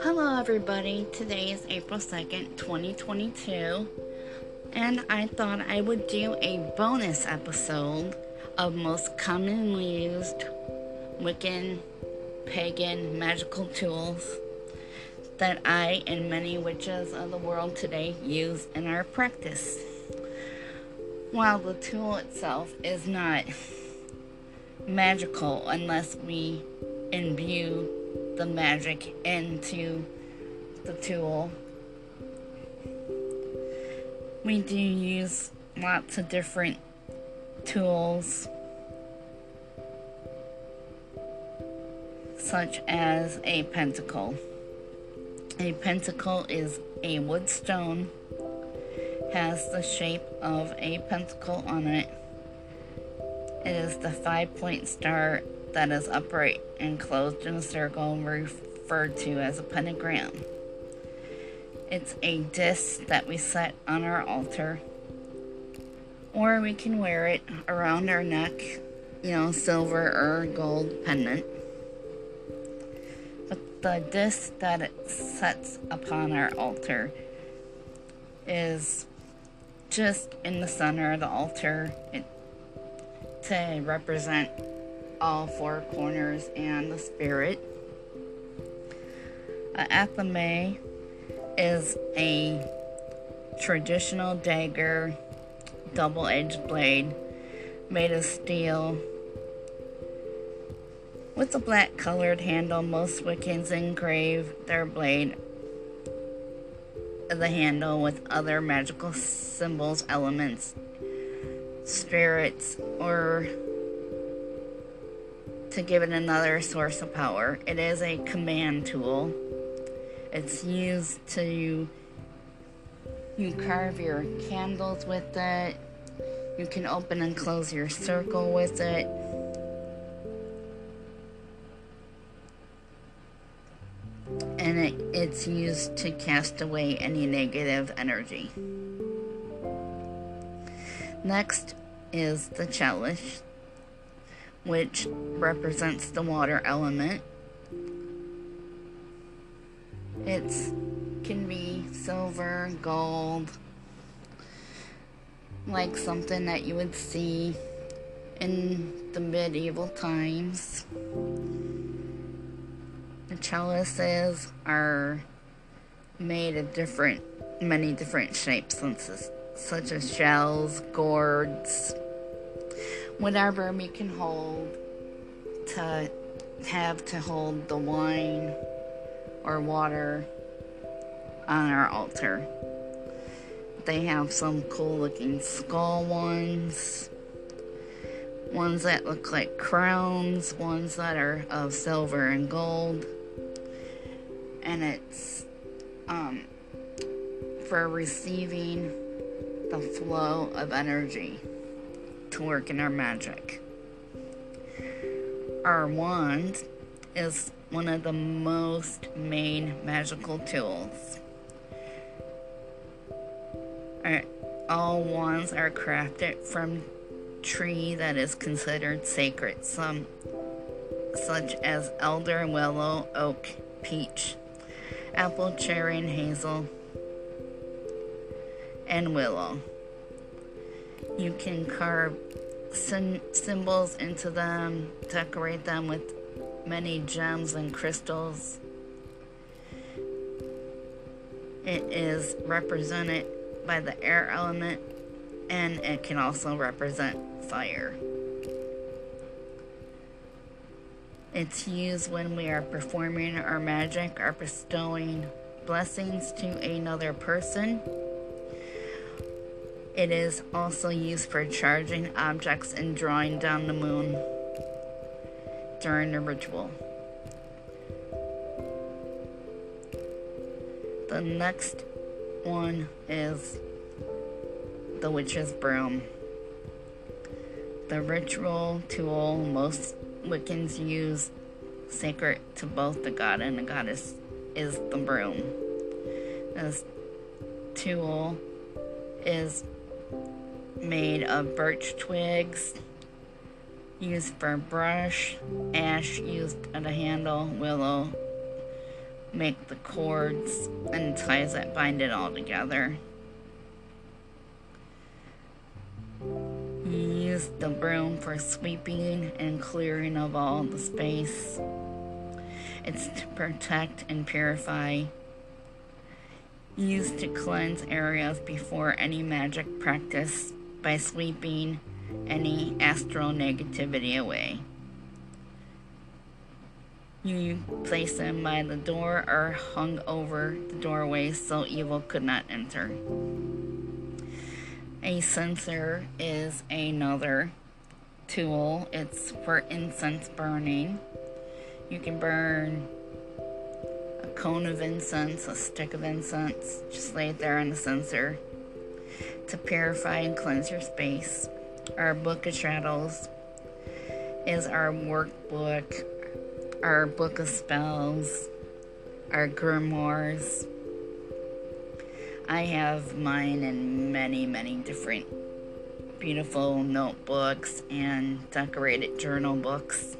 Hello, everybody. Today is April 2nd, 2022, and I thought I would do a bonus episode of most commonly used Wiccan, pagan, magical tools that I and many witches of the world today use in our practice. While the tool itself is not magical unless we imbue the magic into the tool. We do use lots of different tools, such as a pentacle. A pentacle is a wood stone, has the shape of a pentacle on it. It is the five point star that is upright and closed in a circle referred to as a pentagram. It's a disc that we set on our altar, or we can wear it around our neck, you know, silver or gold pendant. But the disc that it sets upon our altar is just in the center of the altar to represent all four corners and the spirit. A athame is a traditional dagger, double edged blade made of steel with a black colored handle. Most Wiccans engrave their blade the handle with other magical symbols, elements, spirits, or to give it another source of power. It is a command tool. It's used to you carve your candles with it. You can open and close your circle with it. And it, it's used to cast away any negative energy. Next is the chalice which represents the water element. It can be silver, gold, like something that you would see in the medieval times. The chalices are made of different, many different shapes, such as shells, gourds, whatever we can hold to have to hold the wine or water on our altar. They have some cool looking skull ones, ones that look like crowns, ones that are of silver and gold. And it's um, for receiving the flow of energy to work in our magic. Our wand is one of the most main magical tools. All wands are crafted from tree that is considered sacred, some such as elder, willow, oak, peach, apple, cherry, and hazel, and willow. You can carve symbols into them, decorate them with many gems and crystals. It is represented by the air element and it can also represent fire. It's used when we are performing our magic or bestowing blessings to another person it is also used for charging objects and drawing down the moon during the ritual. The next one is the witch's broom. The ritual tool most Wiccans use sacred to both the god and the goddess is the broom. This tool is made of birch twigs, used for brush, ash used at a handle, willow make the cords and ties that bind it all together. Use the broom for sweeping and clearing of all the space. It's to protect and purify. Used to cleanse areas before any magic practice by sweeping any astral negativity away. You place them by the door or hung over the doorway so evil could not enter. A censer is another tool. It's for incense burning. You can burn a cone of incense, a stick of incense, just lay it there on the censer to purify and cleanse your space. Our Book of Shadows is our workbook, our Book of Spells, our grimoires. I have mine in many, many different beautiful notebooks and decorated journal books.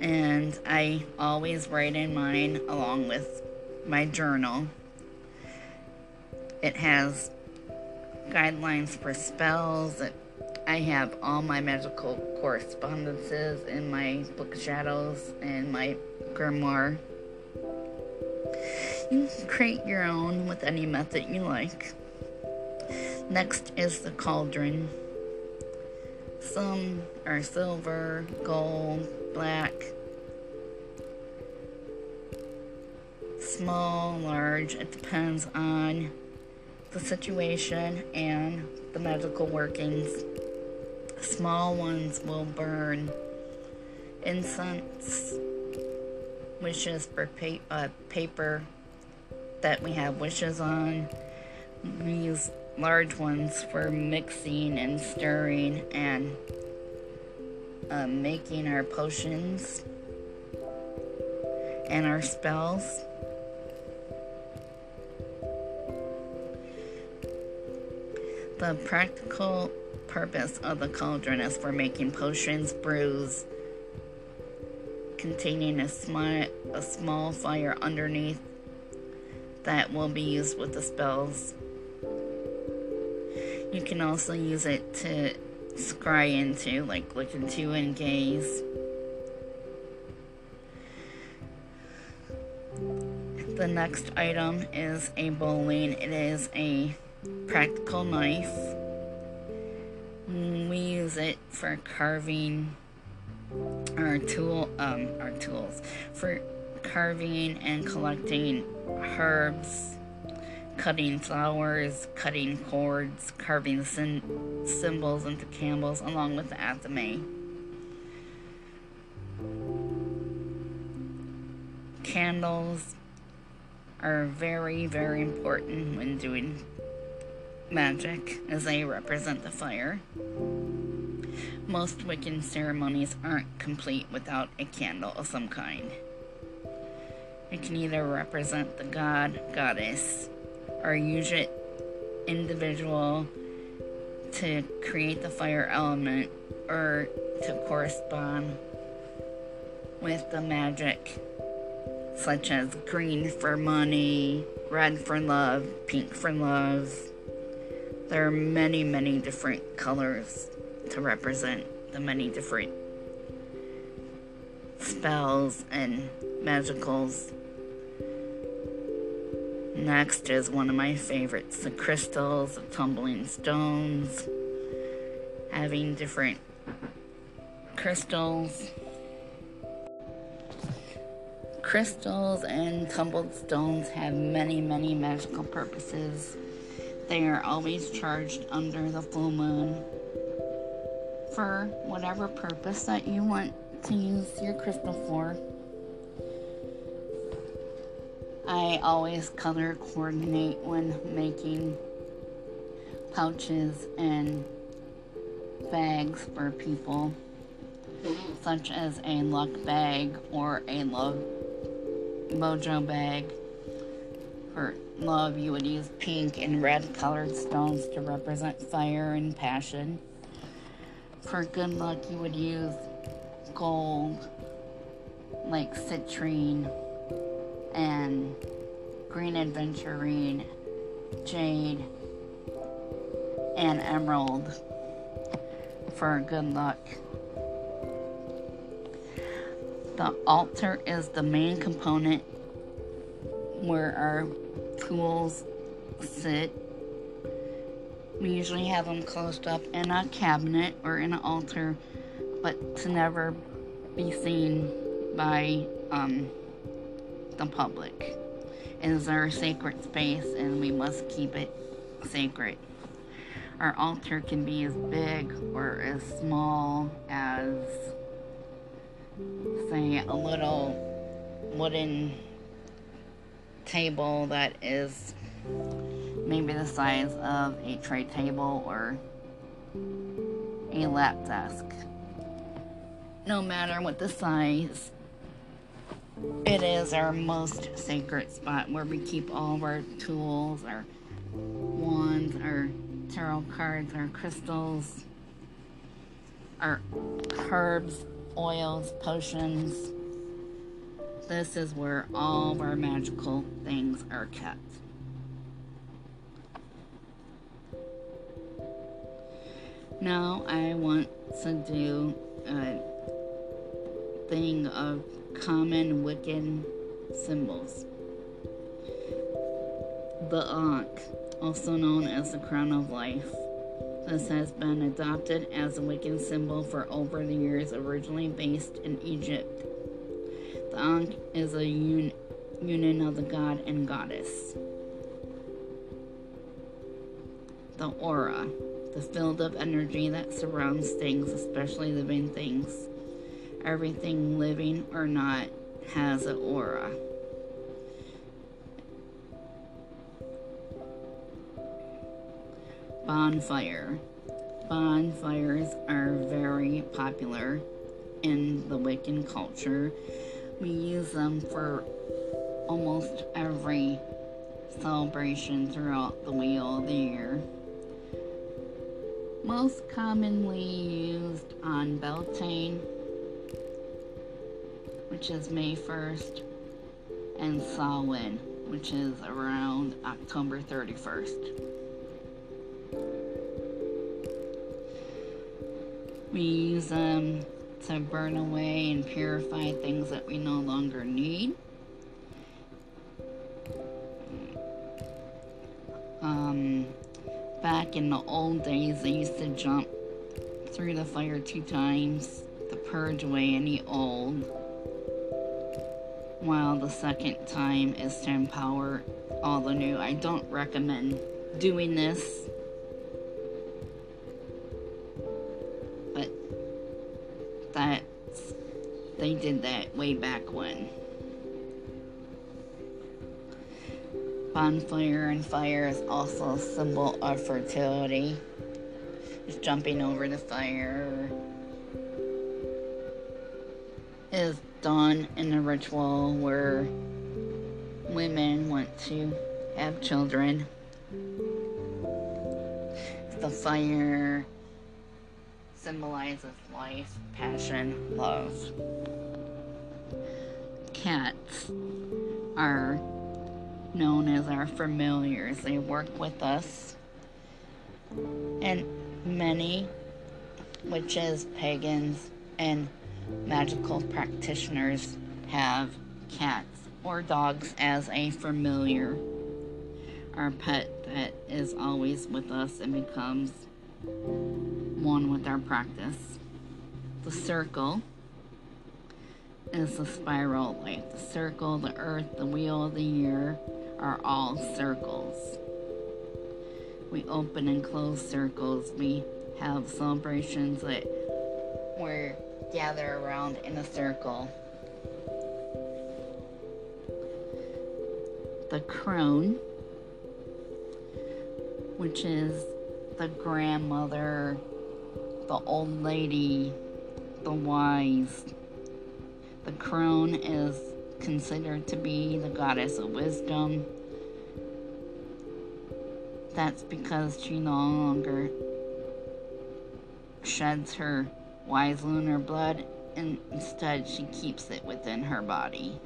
And I always write in mine along with my journal. It has guidelines for spells. It, I have all my magical correspondences in my Book of Shadows and my grimoire. You can create your own with any method you like. Next is the cauldron. Some are silver, gold, black, small, large, it depends on the situation and the medical workings. Small ones will burn incense, wishes for pa- uh, paper that we have wishes on. We use large ones for mixing and stirring and uh, making our potions and our spells. The practical purpose of the cauldron is for making potions, brews, containing a, a small fire underneath that will be used with the spells. You can also use it to scry into, like look into and gaze. The next item is a boline. It is a practical knife. We use it for carving our tool um our tools for carving and collecting herbs, cutting flowers, cutting cords, carving syn- symbols into candles along with the athame. Candles are very, very important when doing magic as they represent the fire. Most Wiccan ceremonies aren't complete without a candle of some kind. It can either represent the god, goddess, or use it individual to create the fire element or to correspond with the magic, such as green for money, red for love, pink for love. There are many, many different colors to represent the many different spells and magicals. Next is one of my favorites the crystals, the tumbling stones, having different crystals. Crystals and tumbled stones have many, many magical purposes. They are always charged under the full moon for whatever purpose that you want to use your crystal for. I always color coordinate when making pouches and bags for people, such as a luck bag or a love mojo bag for love, you would use pink and red colored stones to represent fire and passion. For good luck, you would use gold, like citrine, and green aventurine, jade, and emerald for good luck. The altar is the main component where our tools sit. We usually have them closed up in a cabinet or in an altar, but to never be seen by um, the public. It is our sacred space and we must keep it sacred. Our altar can be as big or as small as, say, a little wooden table that is maybe the size of a tray table or a lap desk. No matter what the size, it is our most sacred spot where we keep all of our tools, our wands, our tarot cards, our crystals, our herbs, oils, potions. This is where all of our magical things are kept. Now I want to do a thing of common Wiccan symbols. The Ankh, also known as the Crown of Life. This has been adopted as a Wiccan symbol for over the years, originally based in Egypt. The Ankh is a un- union of the god and goddess. The aura, the field of energy that surrounds things, especially living things. Everything living or not has an aura. Bonfire. Bonfires are very popular in the Wiccan culture we use them for almost every celebration throughout the wheel of the year. Most commonly used on Beltane, which is May 1st, and Samhain, which is around October 31st. We use them to burn away and purify things that we no longer need. Um, back in the old days, they used to jump through the fire two times to purge away any old, while the second time is to empower all the new. I don't recommend doing this did that way back when. Bonfire and fire is also a symbol of fertility. Just jumping over the fire is done in a ritual where women want to have children. The fire symbolizes life, passion, love. Cats are known as our familiars. They work with us. And many witches, pagans, and magical practitioners have cats or dogs as a familiar. Our pet that is always with us and becomes one with our practice. The circle is the spiral light. The circle, the earth, the wheel of the year are all circles. We open and close circles. We have celebrations that we gather around in a circle. The crone, which is the grandmother the old lady, the wise. The crone is considered to be the goddess of wisdom, That's because she no longer sheds her wise lunar blood and instead she keeps it within her body.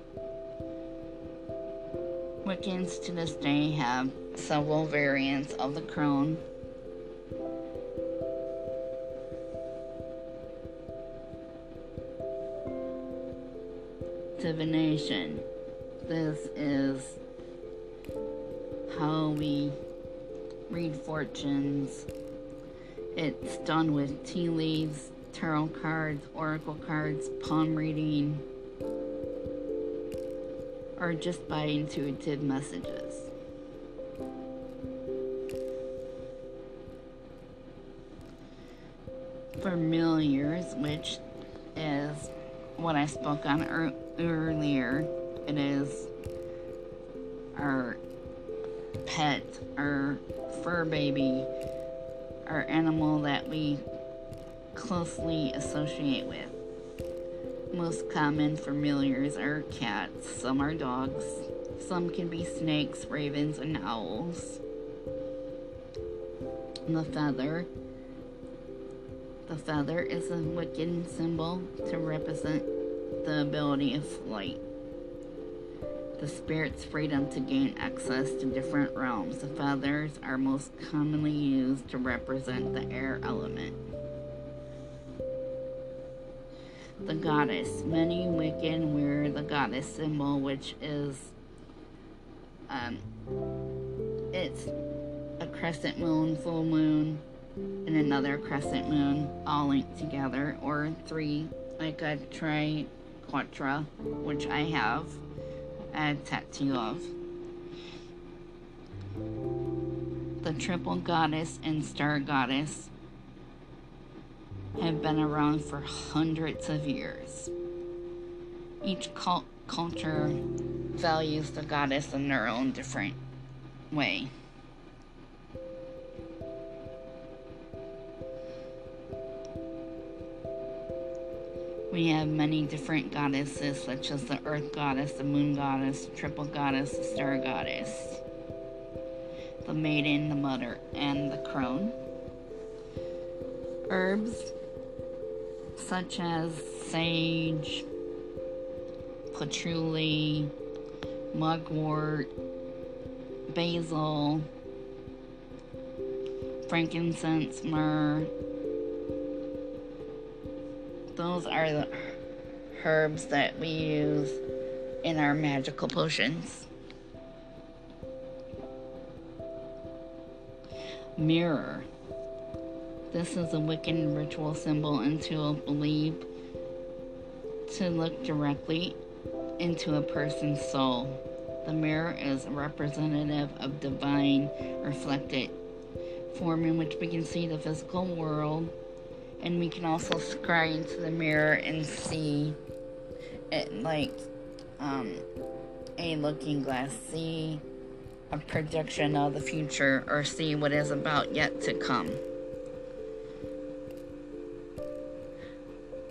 Wiccans to this day have several variants of the crone. Divination. This is how we read fortunes. It's done with tea leaves, tarot cards, oracle cards, palm reading, or just by intuitive messages. Familiars, which is what I spoke on er- earlier, it is our pet, our fur baby, our animal that we closely associate with. Most common familiars are cats, some are dogs, some can be snakes, ravens, and owls. The feather. The feather is a Wiccan symbol to represent the ability of flight. The spirit's freedom to gain access to different realms. The feathers are most commonly used to represent the air element the goddess. Many Wiccan wear the goddess symbol, which is um, it's a crescent moon, full moon, and another crescent moon, all linked together, or three, like a triquetra, which I have a tattoo of. The triple goddess and star goddess have been around for hundreds of years. Each cult- culture values the goddess in their own different way. We have many different goddesses, such as the earth goddess, the moon goddess, the triple goddess, the star goddess, the maiden, the mother, and the crone. Herbs such as sage, patchouli, mugwort, basil, frankincense, myrrh. Those are the herbs that we use in our magical potions. Mirror. This is a Wiccan ritual symbol and tool believed to look directly into a person's soul. The mirror is representative of divine reflected form in which we can see the physical world, and we can also scry into the mirror and see it like um, a looking glass, see a projection of the future, or see what is about yet to come.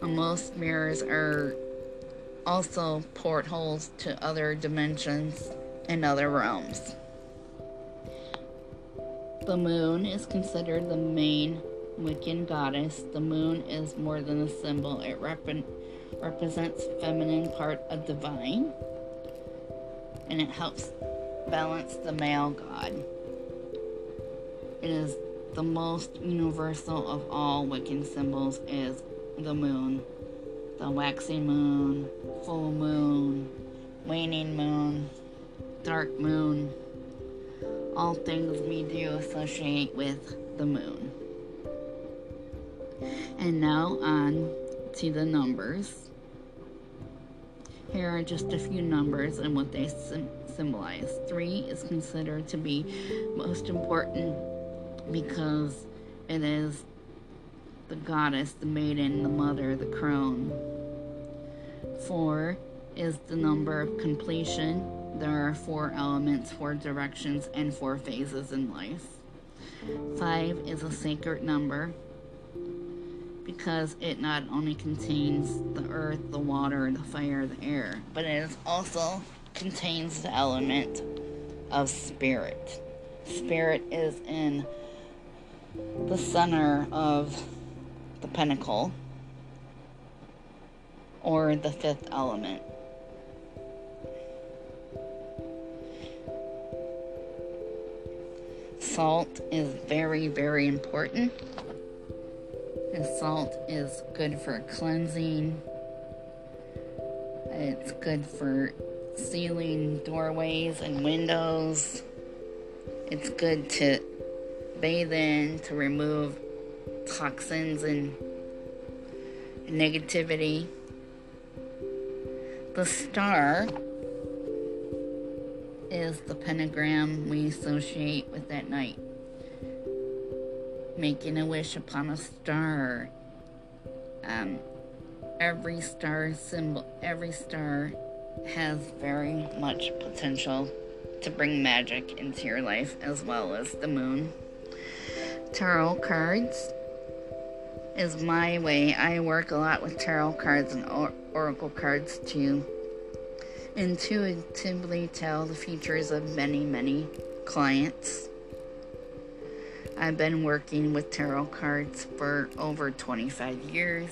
Most mirrors are also portholes to other dimensions and other realms. The moon is considered the main Wiccan goddess. The moon is more than a symbol, it rep- represents feminine part of divine and it helps balance the male god. It is the most universal of all Wiccan symbols is the moon, the waxing moon, full moon, waning moon, dark moon, all things we do associate with the moon. And now on to the numbers. Here are just a few numbers and what they symbolize. Three is considered to be most important because it is the goddess, the maiden, the mother, the crone. Four is the number of completion. There are four elements, four directions, and four phases in life. Five is a sacred number because it not only contains the earth, the water, the fire, the air, but it also contains the element of spirit. spirit is in the center of the pentacle or the fifth element. Salt is very, very important. Salt is good for cleansing. It's good for sealing doorways and windows. It's good to bathe in to remove toxins and negativity. The star is the pentagram we associate with that night. Making a wish upon a star. Um, every star symbol, every star has very much potential to bring magic into your life as well as the moon. Tarot cards is my way. I work a lot with tarot cards and or- oracle cards to intuitively tell the futures of many, many clients. I've been working with tarot cards for over 25 years.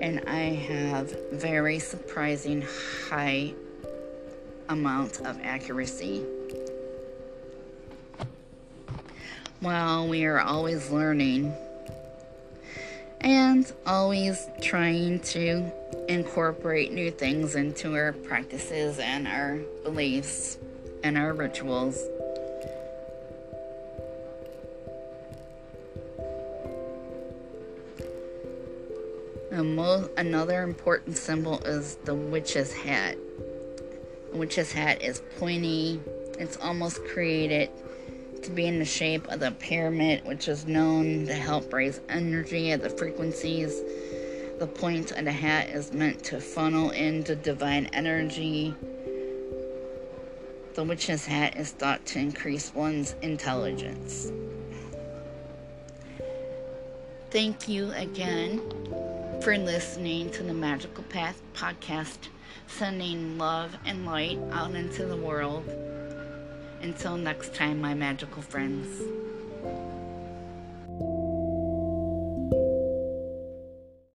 And I have very surprising high amount of accuracy. While we are always learning and always trying to incorporate new things into our practices and our beliefs and our rituals. Mo- another important symbol is the witch's hat. The witch's hat is pointy. It's almost created to be in the shape of the pyramid, which is known to help raise energy at the frequencies. The point of the hat is meant to funnel into divine energy. The witch's hat is thought to increase one's intelligence. Thank you again for listening to the Magical Path podcast, sending love and light out into the world. Until next time, my magical friends.